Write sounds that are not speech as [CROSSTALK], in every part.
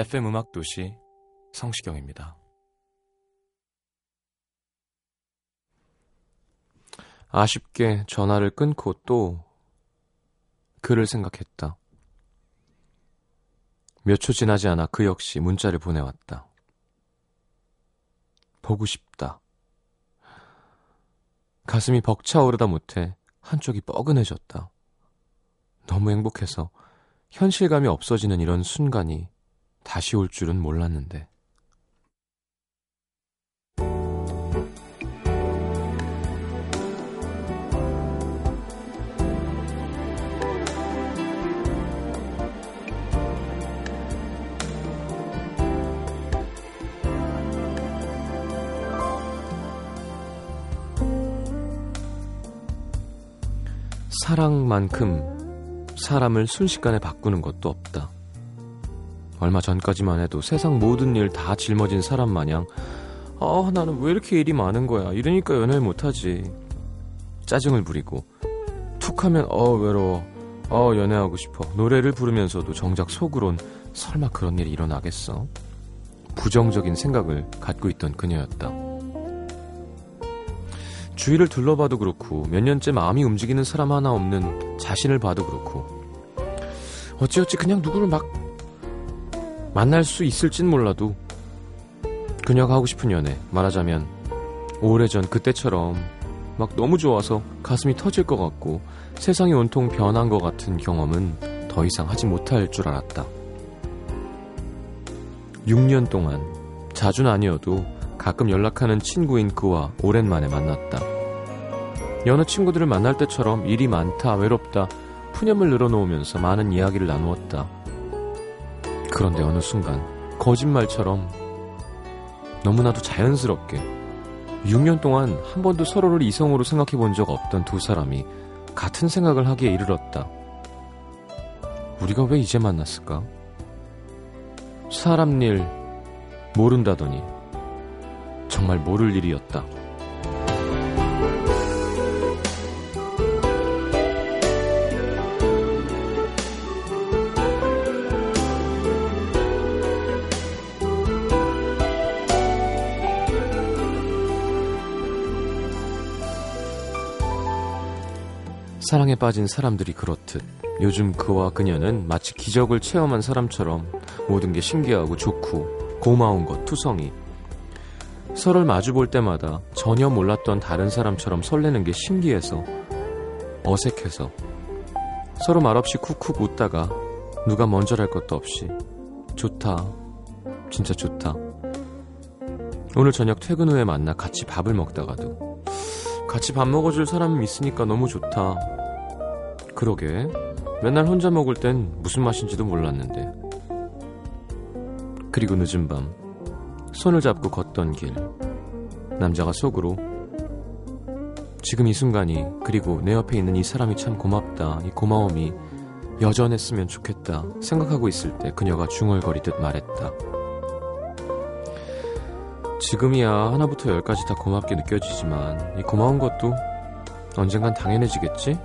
FM 음악 도시 성시경입니다. 아쉽게 전화를 끊고 또 그를 생각했다. 몇 초 지나지 않아 그 역시 문자를 보내왔다. 보고 싶다. 가슴이 벅차오르다 못해 한쪽이 뻐근해졌다. 너무 행복해서 현실감이 없어지는 이런 순간이 다시 올 줄은 몰랐는데. 사랑만큼 사람을 순식간에 바꾸는 것도 없다. 얼마 전까지만 해도 세상 모든 일 다 짊어진 사람 마냥 아 나는 왜 이렇게 일이 많은 거야? 이러니까 연애를 못하지. 짜증을 부리고 툭 하면 어 외로워. 어 연애하고 싶어. 노래를 부르면서도 정작 속으론 설마 그런 일이 일어나겠어? 부정적인 생각을 갖고 있던 그녀였다. 주위를 둘러봐도 그렇고 몇 년째 마음이 움직이는 사람 하나 없는 자신을 봐도 그렇고 어찌어찌 그냥 누구를 막 만날 수 있을진 몰라도 그녀가 하고 싶은 연애 말하자면 오래전 그때처럼 막 너무 좋아서 가슴이 터질 것 같고 세상이 온통 변한 것 같은 경험은 더 이상 하지 못할 줄 알았다. 6년 동안 자주는 아니어도 가끔 연락하는 친구인 그와 오랜만에 만났다. 여느 친구들을 만날 때처럼 일이 많다, 외롭다, 푸념을 늘어놓으면서 많은 이야기를 나누었다. 그런데 어느 순간 거짓말처럼 너무나도 자연스럽게 6년 동안 한 번도 서로를 이성으로 생각해 본 적 없던 두 사람이 같은 생각을 하기에 이르렀다. 우리가 왜 이제 만났을까? 사람 일 모른다더니 정말 모를 일이었다. 사랑에 빠진 사람들이 그렇듯 요즘 그와 그녀는 마치 기적을 체험한 사람처럼 모든 게 신기하고 좋고 고마운 것 투성이. 서로를 마주 볼 때마다 전혀 몰랐던 다른 사람처럼 설레는 게 신기해서 어색해서 서로 말없이 쿡쿡 웃다가 누가 먼저랄 것도 없이 좋다 진짜 좋다. 오늘 저녁 퇴근 후에 만나 같이 밥을 먹다가도 같이 밥 먹어줄 사람 있으니까 너무 좋다 그러게. 맨날 혼자 먹을 땐 무슨 맛인지도 몰랐는데. 그리고 늦은 밤 손을 잡고 걷던 길 남자가 속으로 지금 이 순간이 그리고 내 옆에 있는 이 사람이 참 고맙다. 이 고마움이 여전했으면 좋겠다. 생각하고 있을 때 그녀가 중얼거리듯 말했다 지금이야 하나부터 열까지 다 고맙게 느껴지지만 이 고마운 것도 언젠간 당연해지겠지?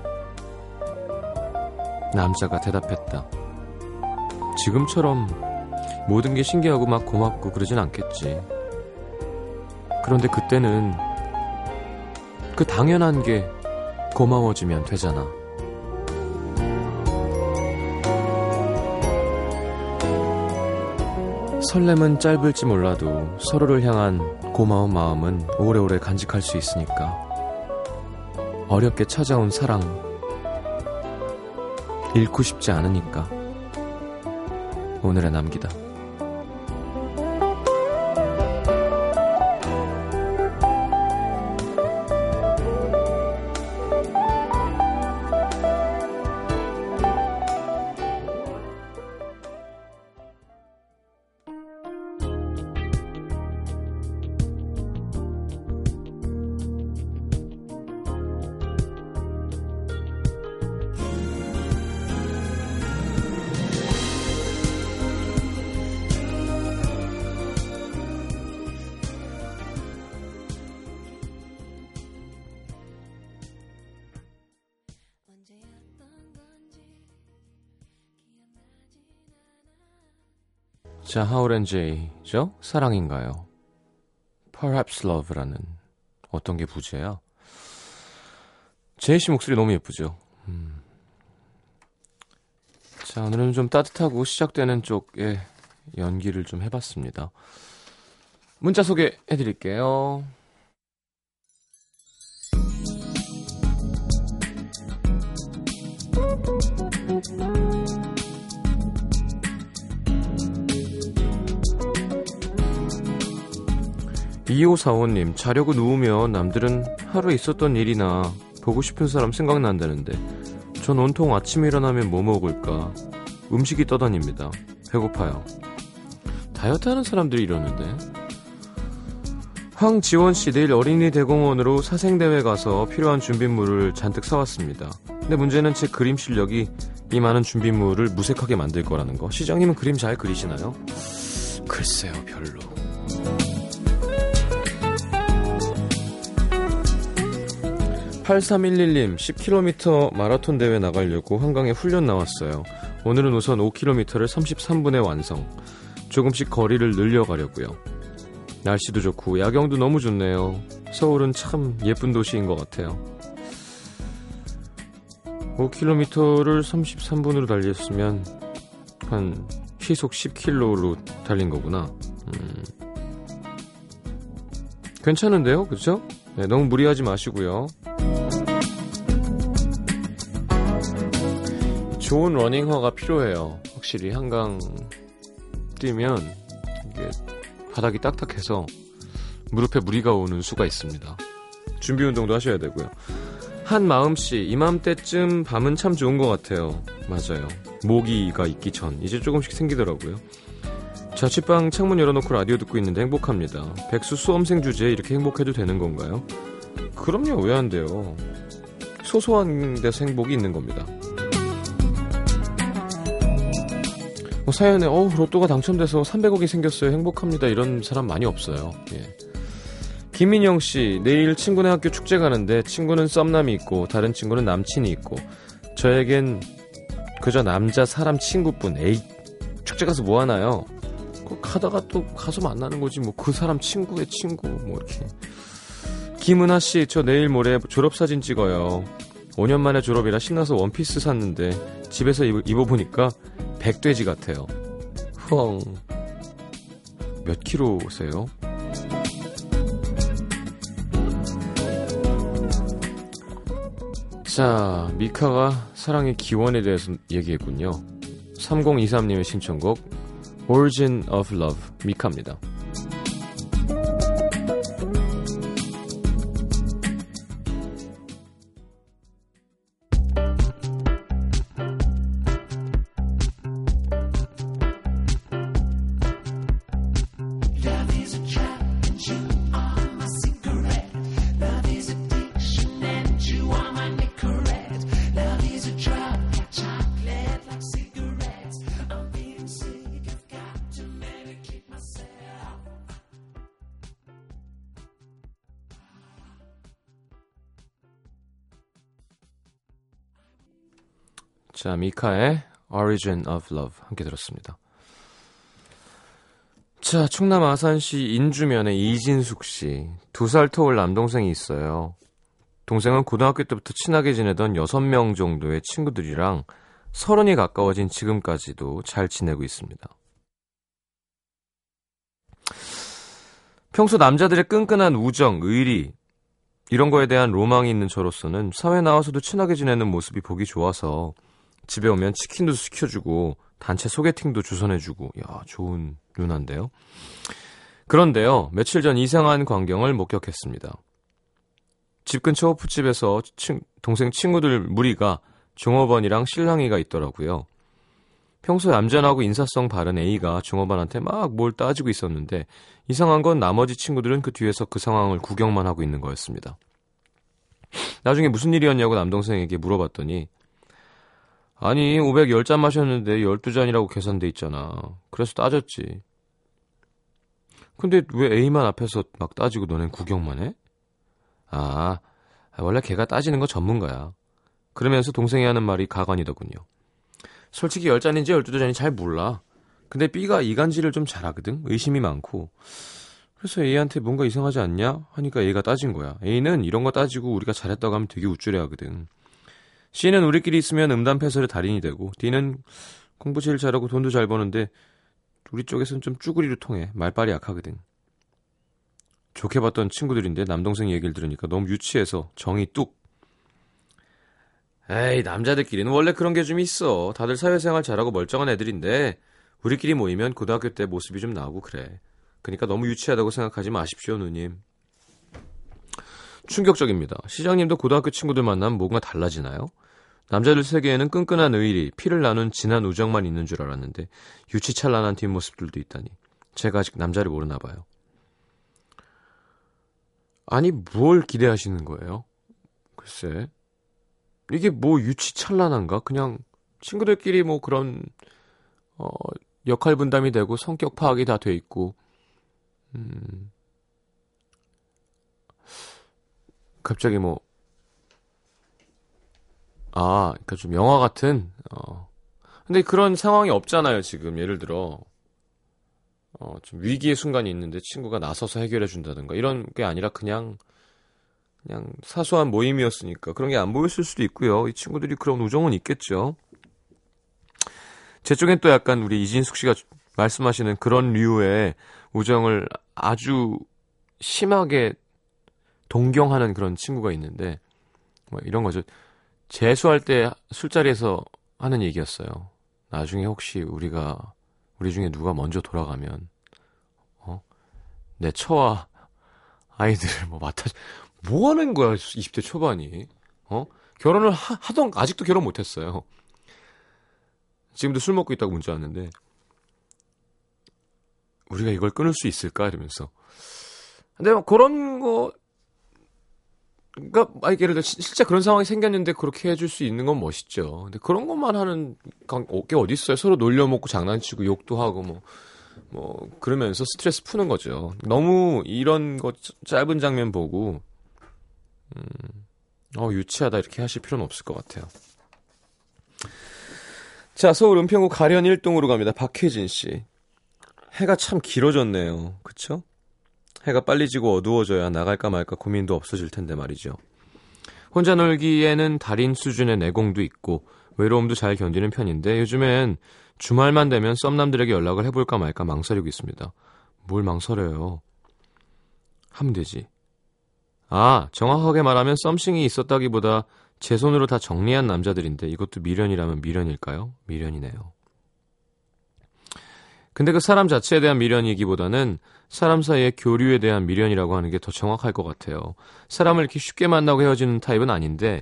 남자가 대답했다 지금처럼 모든 게 신기하고 막 고맙고 그러진 않겠지. 그런데 그때는 그 당연한 게 고마워지면 되잖아. 설렘은 짧을지 몰라도 서로를 향한 고마운 마음은 오래오래 간직할 수 있으니까. 어렵게 찾아온 사랑, 잃고 싶지 않으니까 오늘에 남기다. 자, 하울앤제이죠? 사랑인가요? Perhaps Love라는 어떤 게 부제야? 제이 씨 목소리 너무 예쁘죠? 음. 자, 오늘은 좀 따뜻하고 시작되는 쪽에 연기를 좀 해봤습니다. 문자 소개해드릴게요. 이호사원님 자려고 누우면 남들은 하루 있었던 일이나 보고 싶은 사람 생각난다는데 전 온통 아침에 일어나면 뭐 먹을까 음식이 떠다닙니다. 배고파요. 다이어트 하는 사람들이 이러는데 황지원 씨 내일 어린이 대공원으로 사생대회 가서 필요한 준비물을 잔뜩 사왔습니다. 근데 문제는 제 그림 실력이 이 많은 준비물을 무색하게 만들 거라는 거. 시장님은 그림 잘 그리시나요? 글쎄요, 별로. 8311님, 10km 마라톤 대회 나가려고 한강에 훈련 나왔어요. 오늘은 우선 5km를 33분에 완성. 조금씩 거리를 늘려가려고요. 날씨도 좋고 야경도 너무 좋네요. 서울은 참 예쁜 도시인 것 같아요. 5km를 33분으로 달렸으면 한 시속 10km로 달린 거구나. 음. 괜찮은데요? 그쵸? 네, 너무 무리하지 마시고요. 좋은 러닝화가 필요해요. 확실히 한강 뛰면 이게 바닥이 딱딱해서 무릎에 무리가 오는 수가 있습니다. 준비 운동도 하셔야 되고요. 한마음 씨 이맘때쯤 밤은 참 좋은 것 같아요. 맞아요. 모기가 있기 전 이제 조금씩 생기더라고요. 자취방 창문 열어놓고 라디오 듣고 있는데 행복합니다. 백수 수험생 주제에 이렇게 행복해도 되는 건가요? 그럼요, 왜 안 돼요? 소소한 데서 행복이 있는 겁니다. 뭐 사연에, 어 로또가 당첨돼서 300억이 생겼어요. 행복합니다. 이런 사람 많이 없어요. 예. 김민영 씨, 내일 친구네 학교 축제 가는데 친구는 썸남이 있고 다른 친구는 남친이 있고 저에겐 그저 남자 사람 친구뿐. 에이, 축제 가서 뭐 하나요? 가다가 또 가서 만나는 거지 뭐 그 사람 친구의 친구 뭐 이렇게 김은하 씨 저 내일 모레 졸업 사진 찍어요 5년 만에 졸업이라 신나서 원피스 샀는데 집에서 입어, 보니까 백돼지 같아요 후엉 몇 킬로세요? 자 미카가 사랑의 기원에 대해서 얘기했군요 3023님의 신청곡 Origin of Love 미카입니다. 미카의 Origin of Love 함께 들었습니다. 자, 충남 아산시 인주면의 이진숙 씨. 두 살 터울 남동생이 있어요. 동생은 고등학교 때부터 친하게 지내던 6명 정도의 친구들이랑 서른이 가까워진 지금까지도 잘 지내고 있습니다. 평소 남자들의 끈끈한 우정, 의리, 이런 거에 대한 로망이 있는 저로서는 사회 나와서도 친하게 지내는 모습이 보기 좋아서 집에 오면 치킨도 시켜주고 단체 소개팅도 주선해주고 야 좋은 누나인데요. 그런데요 며칠 전 이상한 광경을 목격했습니다. 집 근처 호프집에서 친, 동생 친구들 무리가 종업원이랑 신랑이가 있더라고요. 평소 얌전하고 인사성 바른 A가 종업원한테 막 뭘 따지고 있었는데 이상한 건 나머지 친구들은 그 뒤에서 그 상황을 구경만 하고 있는 거였습니다. 나중에 무슨 일이었냐고 남동생에게 물어봤더니 아니 510잔 마셨는데 12잔이라고 계산돼 있잖아. 그래서 따졌지. 근데 왜 A만 앞에서 막 따지고 너넨 구경만 해? 아, 원래 걔가 따지는 거 전문가야. 그러면서 동생이 하는 말이 가관이더군요. 솔직히 10잔인지 12잔인지 잘 몰라. 근데 B가 이간질을 좀 잘하거든. 의심이 많고. 그래서 A한테 뭔가 이상하지 않냐? 하니까 A가 따진 거야. A는 이런 거 따지고 우리가 잘했다고 하면 되게 우쭐해 하거든. C는 우리끼리 있으면 음담 패설의 달인이 되고 D는 공부 제일 잘하고 돈도 잘 버는데 우리 쪽에서는 좀 쭈구리로 통해. 말빨이 약하거든. 좋게 봤던 친구들인데 남동생 얘기를 들으니까 너무 유치해서 정이 뚝. 에이 남자들끼리는 원래 그런 게 좀 있어. 다들 사회생활 잘하고 멀쩡한 애들인데 우리끼리 모이면 고등학교 때 모습이 좀 나오고 그래. 그러니까 너무 유치하다고 생각하지 마십시오 누님. 충격적입니다. 시장님도 고등학교 친구들 만나면 뭔가 달라지나요? 남자들 세계에는 끈끈한 의리, 피를 나눈 진한 우정만 있는 줄 알았는데 유치찬란한 뒷모습들도 있다니. 제가 아직 남자를 모르나 봐요. 아니 뭘 기대하시는 거예요? 글쎄 이게 뭐 유치찬란한가? 그냥 친구들끼리 뭐 그런 어, 역할 분담이 되고 성격 파악이 다 돼 있고 음, 갑자기 뭐 아, 그러니까 좀 영화 같은 어. 근데 그런 상황이 없잖아요, 지금. 예를 들어 어, 좀 위기의 순간이 있는데 친구가 나서서 해결해 준다든가 이런 게 아니라 그냥 그냥 사소한 모임이었으니까 그런 게 안 보였을 수도 있고요. 이 친구들이 그런 우정은 있겠죠. 제 쪽엔 또 약간 우리 이진숙 씨가 말씀하시는 그런 류의 우정을 아주 심하게 동경하는 그런 친구가 있는데 뭐 이런 거죠. 재수할 때 술자리에서 하는 얘기였어요. 나중에 혹시 우리가 우리 중에 누가 먼저 돌아가면 어? 내 처와 아이들을 뭐 맡아 뭐 하는 거야 20대 초반이 어? 결혼을 하, 하던 아직도 결혼 못 했어요. 지금도 술 먹고 있다고 문자 왔는데 우리가 이걸 끊을 수 있을까 이러면서 근데 뭐 그런 거 그러니까 아, 예를 들어 실제 그런 상황이 생겼는데 그렇게 해줄 수 있는 건 멋있죠. 근데 그런 것만 하는 게 어디 있어요? 서로 놀려먹고 장난치고 욕도 하고 뭐. 뭐 그러면서 스트레스 푸는 거죠. 너무 이런 거 짧은 장면 보고 음, 어 유치하다 이렇게 하실 필요는 없을 것 같아요. 자 서울 은평구 가련 1동으로 갑니다. 박혜진 씨. 해가 참 길어졌네요. 그쵸? 해가 빨리 지고 어두워져야 나갈까 말까 고민도 없어질 텐데 말이죠. 혼자 놀기에는 달인 수준의 내공도 있고 외로움도 잘 견디는 편인데 요즘엔 주말만 되면 썸남들에게 연락을 해볼까 말까 망설이고 있습니다. 뭘 망설여요? 하면 되지. 아, 정확하게 말하면 썸씽이 있었다기보다 제 손으로 다 정리한 남자들인데 이것도 미련이라면 미련일까요? 미련이네요. 근데 그 사람 자체에 대한 미련이기보다는 사람 사이의 교류에 대한 미련이라고 하는 게 더 정확할 것 같아요. 사람을 이렇게 쉽게 만나고 헤어지는 타입은 아닌데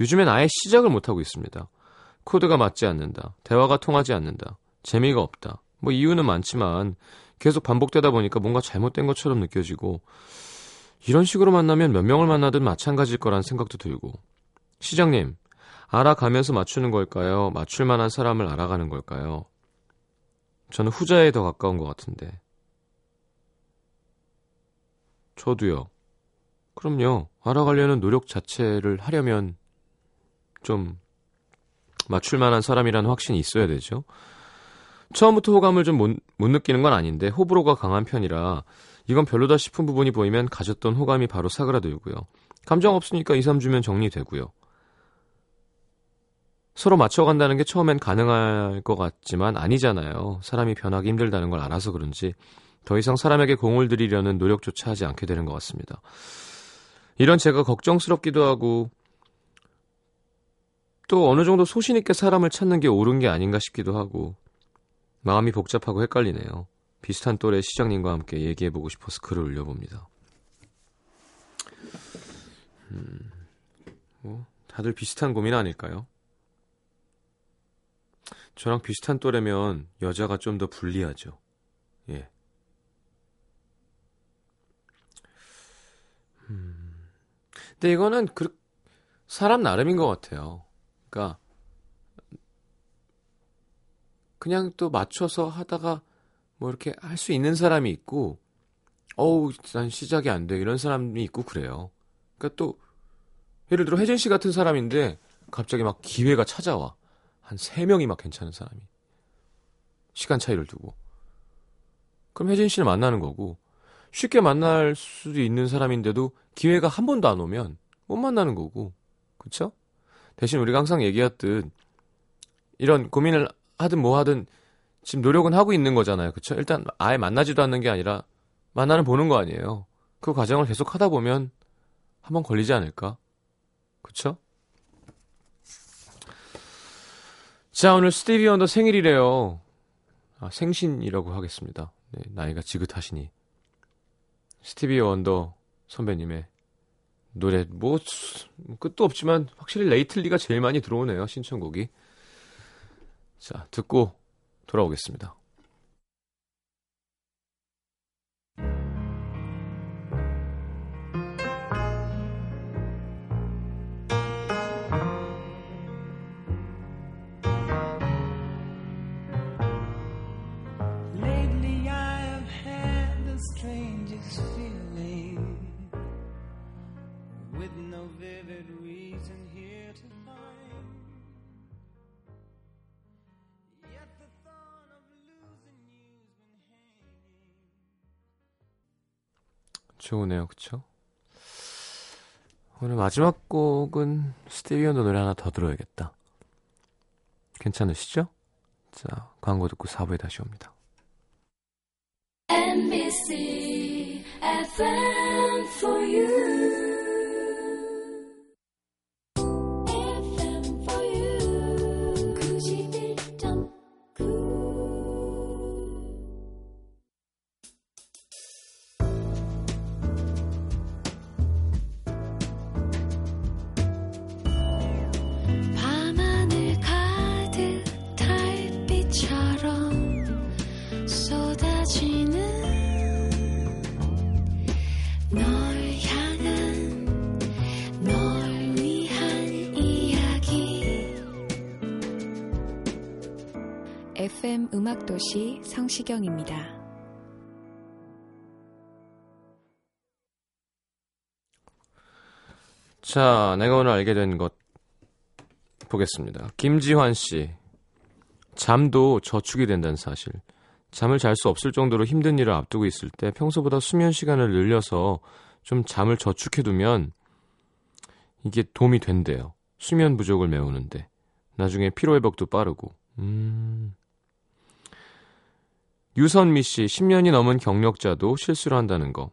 요즘엔 아예 시작을 못하고 있습니다. 코드가 맞지 않는다. 대화가 통하지 않는다. 재미가 없다. 뭐 이유는 많지만 계속 반복되다 보니까 뭔가 잘못된 것처럼 느껴지고 이런 식으로 만나면 몇 명을 만나든 마찬가지일 거란 생각도 들고 시장님 알아가면서 맞추는 걸까요? 맞출 만한 사람을 알아가는 걸까요? 저는 후자에 더 가까운 것 같은데. 저도요. 그럼요. 알아가려는 노력 자체를 하려면 좀 맞출 만한 사람이라는 확신이 있어야 되죠. 처음부터 호감을 좀못 못 느끼는 건 아닌데 호불호가 강한 편이라 이건 별로다 싶은 부분이 보이면 가졌던 호감이 바로 사그라들고요. 감정 없으니까 2, 3주면 정리되고요. 서로 맞춰간다는 게 처음엔 가능할 것 같지만 아니잖아요. 사람이 변하기 힘들다는 걸 알아서 그런지 더 이상 사람에게 공을 들이려는 노력조차 하지 않게 되는 것 같습니다. 이런 제가 걱정스럽기도 하고 또 어느 정도 소신있게 사람을 찾는 게 옳은 게 아닌가 싶기도 하고 마음이 복잡하고 헷갈리네요. 비슷한 또래 시장님과 함께 얘기해보고 싶어서 글을 올려봅니다. 음, 뭐 다들 비슷한 고민 아닐까요? 저랑 비슷한 또래면 여자가 좀 더 불리하죠. 예. 근데 이거는 그 사람 나름인 것 같아요. 그러니까 그냥 또 맞춰서 하다가 뭐 이렇게 할 수 있는 사람이 있고 어우 난 시작이 안 돼 이런 사람이 있고 그래요. 그러니까 또 예를 들어 혜진 씨 같은 사람인데 갑자기 막 기회가 찾아와 한 세 명이 막 괜찮은 사람이 시간 차이를 두고 그럼 혜진 씨를 만나는 거고 쉽게 만날 수도 있는 사람인데도 기회가 한 번도 안 오면 못 만나는 거고 그쵸? 대신 우리가 항상 얘기했듯 이런 고민을 하든 뭐 하든 지금 노력은 하고 있는 거잖아요. 그쵸? 일단 아예 만나지도 않는 게 아니라 만나는 보는 거 아니에요. 그 과정을 계속 하다 보면 한 번 걸리지 않을까? 그쵸? 자, 오늘 스티비 원더 생일이래요. 아, 생신이라고 하겠습니다. 네, 나이가 지긋하시니. 스티비 원더 선배님의 노래, 뭐, 끝도 없지만 확실히 레이틀리가 제일 많이 들어오네요. 신청곡이. 자, 듣고 돌아오겠습니다. 좋으네요. 그쵸? 오늘 마지막 곡은 스티비 원더 노래 하나 더 들어야겠다. 괜찮으시죠? 자, 광고 듣고 4부에 다시 옵니다. NBC FM for you. 음악도시 성시경입니다. 자, 내가 오늘 알게 된 것 보겠습니다. 김지환 씨. 잠도 저축이 된다는 사실. 잠을 잘 수 없을 정도로 힘든 일을 앞두고 있을 때 평소보다 수면 시간을 늘려서 좀 잠을 저축해두면 이게 도움이 된대요. 수면 부족을 메우는데. 나중에 피로회복도 빠르고. 음. 유선미 씨, 10년이 넘은 경력자도 실수를 한다는 거.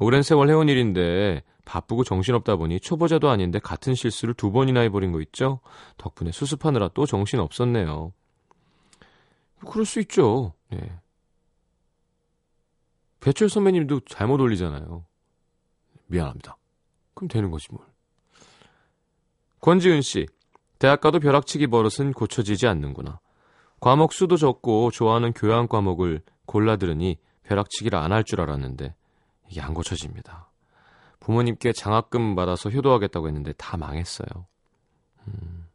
오랜 세월 해온 일인데 바쁘고 정신없다 보니 초보자도 아닌데 같은 실수를 두 번이나 해버린 거 있죠? 덕분에 수습하느라 또 정신 없었네요. 그럴 수 있죠. 네. 배철 선배님도 잘못 올리잖아요. 미안합니다. 그럼 되는 거지 뭘. 권지은 씨, 대학 가도 벼락치기 버릇은 고쳐지지 않는구나. 과목 수도 적고 좋아하는 교양 과목을 골라 들으니 벼락치기를 안 할 줄 알았는데 이게 안 고쳐집니다. 부모님께 장학금 받아서 효도하겠다고 했는데 다 망했어요. 음.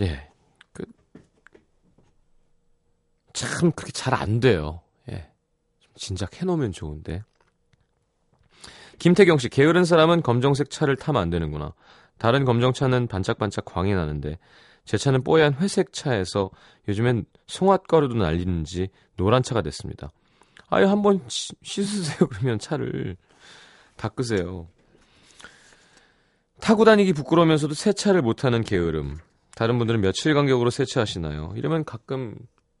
예. 그, 참 그렇게 잘 안 돼요. 예. 진작 해놓으면 좋은데. 김태경 씨, 게으른 사람은 검정색 차를 타면 안 되는구나. 다른 검정차는 반짝반짝 광이 나는데 제 차는 뽀얀 회색 차에서 요즘엔 송화가루도 날리는지 노란 차가 됐습니다. 아유 한번 씻으세요 [LAUGHS] 그러면 차를 닦으세요. 타고 다니기 부끄러우면서도 세차를 못하는 게으름. 다른 분들은 며칠 간격으로 세차하시나요? 이러면 가끔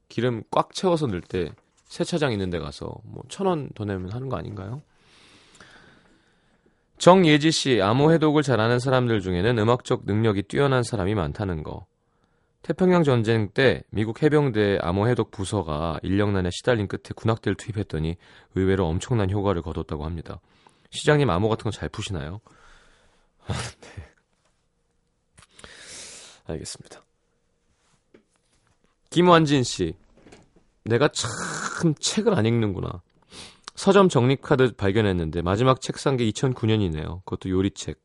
기름 꽉 채워서 넣을 때 세차장 있는 데 가서 뭐 천 원 더 내면 하는 거 아닌가요? 정예지 씨, 암호 해독을 잘하는 사람들 중에는 음악적 능력이 뛰어난 사람이 많다는 거. 태평양 전쟁 때 미국 해병대 암호 해독 부서가 인력난에 시달린 끝에 군악대를 투입했더니 의외로 엄청난 효과를 거뒀다고 합니다. 시장님 암호 같은 건 잘 푸시나요? [LAUGHS] 네. 알겠습니다. 김완진 씨, 내가 참 책을 안 읽는구나. 서점 적립카드 발견했는데 마지막 책 산 게 2009년이네요. 그것도 요리책.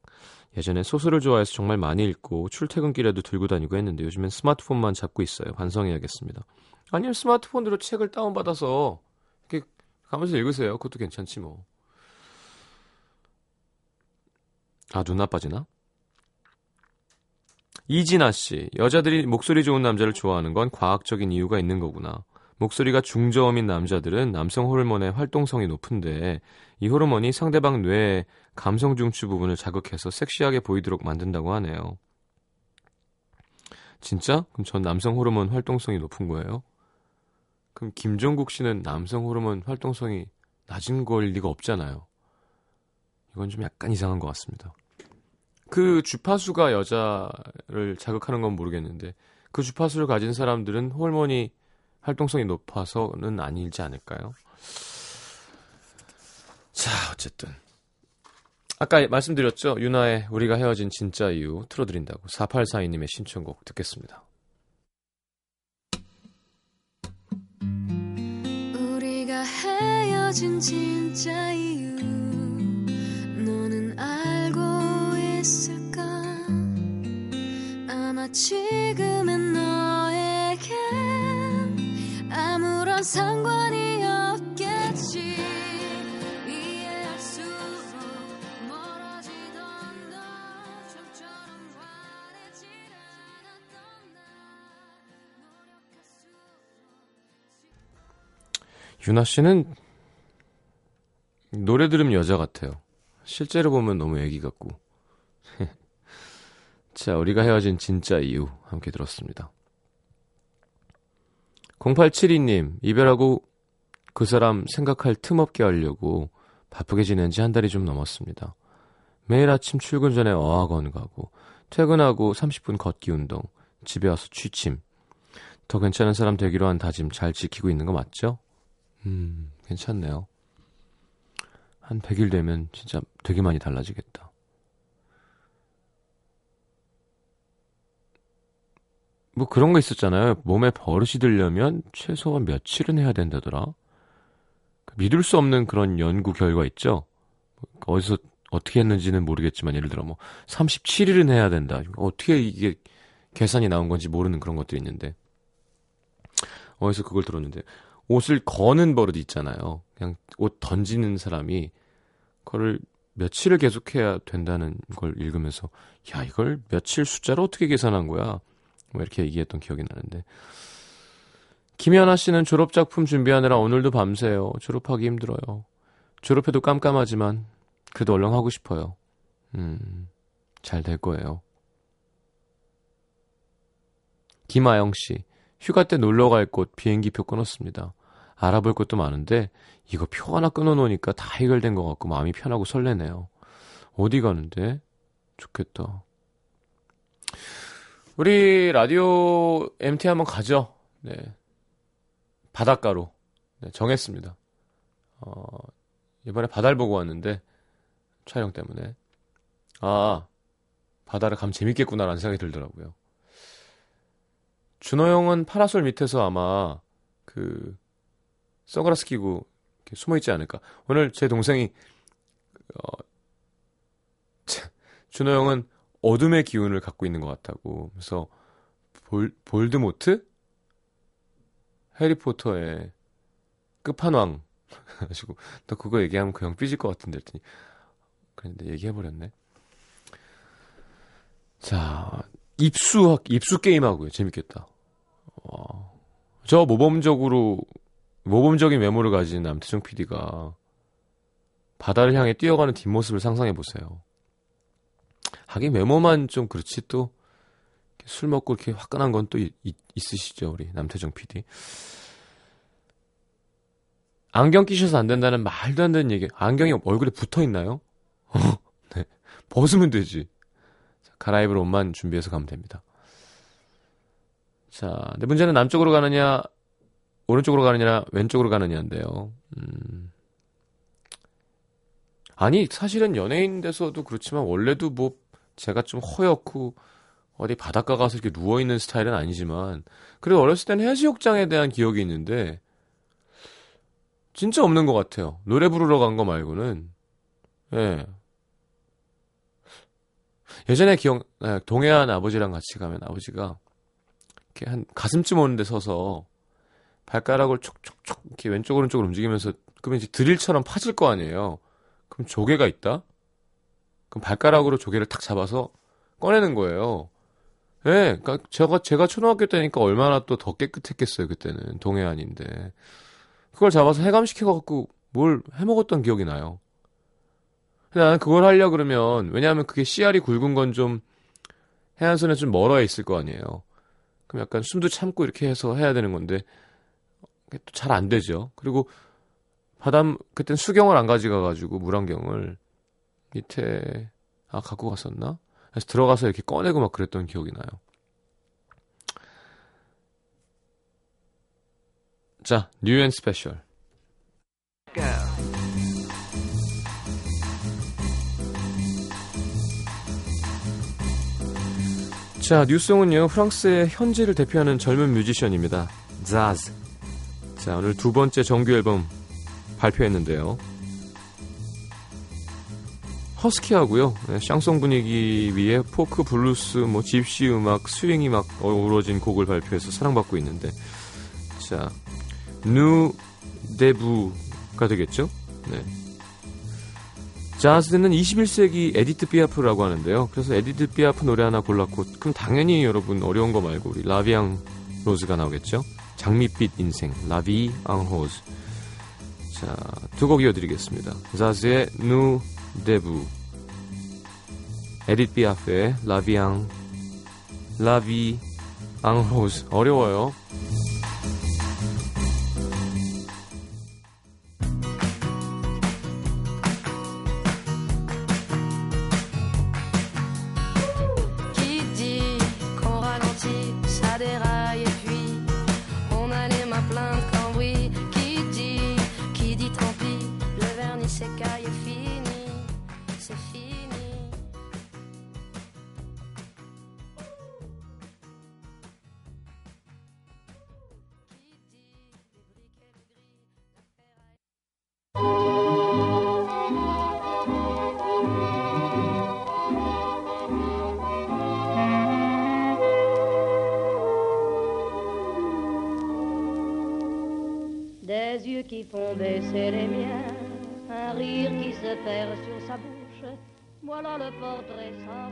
예전엔 소설을 좋아해서 정말 많이 읽고 출퇴근길에도 들고 다니고 했는데 요즘엔 스마트폰만 잡고 있어요. 반성해야겠습니다. 아니면 스마트폰으로 책을 다운받아서 이렇게 가면서 읽으세요. 그것도 괜찮지 뭐. 아, 눈 나빠지나? 이진아 씨, 여자들이 목소리 좋은 남자를 좋아하는 건 과학적인 이유가 있는 거구나. 목소리가 중저음인 남자들은 남성 호르몬의 활동성이 높은데 이 호르몬이 상대방 뇌의 감성 중추 부분을 자극해서 섹시하게 보이도록 만든다고 하네요. 진짜? 그럼 전 남성 호르몬 활동성이 높은 거예요? 그럼 김종국 씨는 남성 호르몬 활동성이 낮은 걸 리가 없잖아요. 이건 좀 약간 이상한 것 같습니다. 그 주파수가 여자를 자극하는 건 모르겠는데 그 주파수를 가진 사람들은 호르몬이 활동성이 높아서는 아니지 않을까요? 자, 어쨌든. 아까 말씀드렸죠? 유나의 우리가 헤어진 진짜 이유 틀어드린다고 4842님의 신청곡 듣겠습니다. 우리가 헤어진 진짜 이유 너는 알고 있을까 아마 지금의 너 아무런 상관이 없겠지 유나 씨는 노래 들으면 여자 같아요. 실제로 보면 너무 애기 같고. [LAUGHS] 자, 우리가 헤어진 진짜 이유 함께 들었습니다. 0872님, 이별하고 그 사람 생각할 틈 없게 하려고 바쁘게 지낸 지 한 달이 좀 넘었습니다. 매일 아침 출근 전에 어학원 가고, 퇴근하고 30분 걷기 운동, 집에 와서 취침. 더 괜찮은 사람 되기로 한 다짐 잘 지키고 있는 거 맞죠? 음, 괜찮네요. 한 100일 되면 진짜 되게 많이 달라지겠다. 뭐 그런 거 있었잖아요. 몸에 버릇이 들려면 최소한 며칠은 해야 된다더라. 믿을 수 없는 그런 연구 결과 있죠. 어디서 어떻게 했는지는 모르겠지만 예를 들어 뭐 37일은 해야 된다. 어떻게 이게 계산이 나온 건지 모르는 그런 것들이 있는데 어디서 그걸 들었는데 옷을 거는 버릇이 있잖아요. 그냥 옷 던지는 사람이 그거를 며칠을 계속해야 된다는 걸 읽으면서 야 이걸 며칠 숫자로 어떻게 계산한 거야? 뭐 이렇게 얘기했던 기억이 나는데 김연아 씨는 졸업 작품 준비하느라 오늘도 밤새요. 졸업하기 힘들어요. 졸업해도 깜깜하지만 그래도 얼른 하고 싶어요. 음, 잘 될 거예요. 김아영 씨, 휴가 때 놀러 갈 곳 비행기표 끊었습니다. 알아볼 것도 많은데 이거 표 하나 끊어놓으니까 다 해결된 것 같고 마음이 편하고 설레네요. 어디 가는데? 좋겠다. 우리 라디오 MT 한번 가죠. 네. 바닷가로. 네, 정했습니다. 어, 이번에 바다를 보고 왔는데, 촬영 때문에. 아, 바다를 가면 재밌겠구나라는 생각이 들더라고요. 준호 형은 파라솔 밑에서 아마 그 선글라스 끼고 숨어 있지 않을까. 오늘 제 동생이 어 [LAUGHS] 준호 형은 어둠의 기운을 갖고 있는 것 같다고. 그래서 볼 볼드모트 해리포터의 끝판왕 [LAUGHS] 가지고 또 그거 얘기하면 그냥 삐질 것 같은데 했더니 그런데 얘기해 버렸네. 자, 입수 입수 게임 하고요. 재밌겠다. 어, 저 모범적으로 모범적인 외모를 가진 남태정 PD가 바다를 향해 뛰어가는 뒷모습을 상상해 보세요. 하긴 외모만 좀 그렇지 또 술 먹고 이렇게 화끈한 건 또 있으시죠 우리 남태정 PD. 안경 끼셔서 안 된다는 말도 안 되는 얘기. 안경이 얼굴에 붙어 있나요? [LAUGHS] 벗으면 되지. 자, 갈아입을 옷만 준비해서 가면 됩니다. 자, 근데 문제는 남쪽으로 가느냐, 오른쪽으로 가느냐, 왼쪽으로 가느냐인데요. 음. 아니, 사실은 연예인 돼서도 그렇지만 원래도 뭐 제가 좀 허옇고 어디 바닷가 가서 이렇게 누워 있는 스타일은 아니지만 그래도 어렸을 때는 해수욕장에 대한 기억이 있는데 진짜 없는 것 같아요. 노래 부르러 간 거 말고는. 예. 예전에 기억, 예, 동해안 아버지랑 같이 가면 아버지가 이렇게 한 가슴쯤 오는 데 서서 발가락을 촉촉촉 이렇게 왼쪽 오른쪽으로 움직이면서 그러면 이제 드릴처럼 파질 거 아니에요. 그럼 조개가 있다? 그럼 발가락으로 조개를 탁 잡아서 꺼내는 거예요. 예, 그니까 제가 제가 초등학교 때니까 얼마나 또 더 깨끗했겠어요 그때는 동해안인데 그걸 잡아서 해감시켜 갖고 뭘 해먹었던 기억이 나요. 근데 나는 그걸 하려 그러면 왜냐하면 그게 씨알이 굵은 건 좀 해안선에 좀 멀어 있을 거 아니에요. 그럼 약간 숨도 참고 이렇게 해서 해야 되는 건데 또 잘 안 되죠. 그리고 바닷 그땐 수경을 안 가져가 가지고 물안경을 밑에 아 갖고 갔었나? 그래서 들어가서 이렇게 꺼내고 막 그랬던 기억이 나요. 자, New and Special. 자, new song은요, 프랑스의 현지를 대표하는 젊은 뮤지션입니다. 자즈. 자, 오늘 두 번째 정규 앨범 발표했는데요. 허스키하고요. 네, 샹송 분위기 위에 포크, 블루스, 뭐 집시 음악, 스윙 음악 어우러진 곡을 발표해서 사랑받고 있는데, 자, Nous debout가 되겠죠? 네. 자즈는 21세기 에디트 피아프라고 하는데요. 그래서 에디트 피아프 노래 하나 골랐고, 그럼 당연히 여러분 어려운 거 말고 우리 La vie en rose가 나오겠죠? 장밋빛 인생, La vie en rose. 자, 두 곡 이어드리겠습니다. 자즈의 Nous debout, 에디트 피아프의 La vie en, La vie en rose. 어려워요. Baisser les miens, un rire qui se perd sur sa bouche. Voilà le portrait sans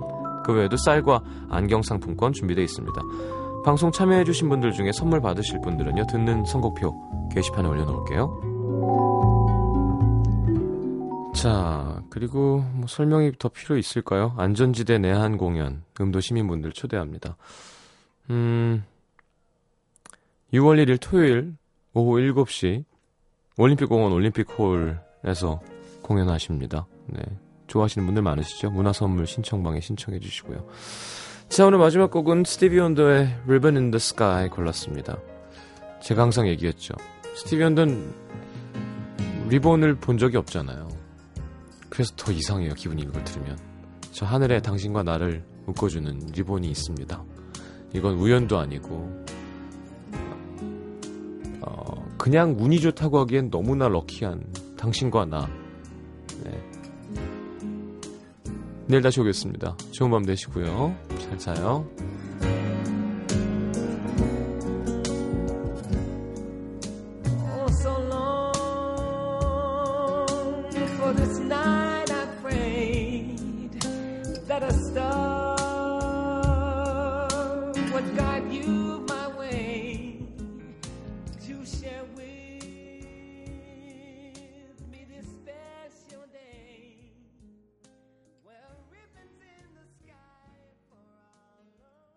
그 외에도 쌀과 안경 상품권 준비되어 있습니다. 방송 참여해주신 분들 중에 선물 받으실 분들은요, 듣는 선곡표 게시판에 올려놓을게요. 자, 그리고 뭐 설명이 더 필요 있을까요? 안전지대 내한 공연, 음도 시민분들 초대합니다. 음, 6월 1일 토요일 오후 7시 올림픽공원 올림픽홀에서 공연하십니다. 네. 좋아하시는 분들 많으시죠? 문화선물 신청방에 신청해 주시고요. 자, 오늘 마지막 곡은 스티비 원더의 Ribbon in the Sky 골랐습니다. 제가 항상 얘기했죠. 스티비 원더는 리본을 본 적이 없잖아요. 그래서 더 이상해요, 기분이 이걸 들으면. 저 하늘에 당신과 나를 묶어주는 리본이 있습니다. 이건 우연도 아니고, 어, 그냥 운이 좋다고 하기엔 너무나 럭키한 당신과 나. 네. 내일 다시 오겠습니다. 좋은 밤 되시고요. 잘 자요.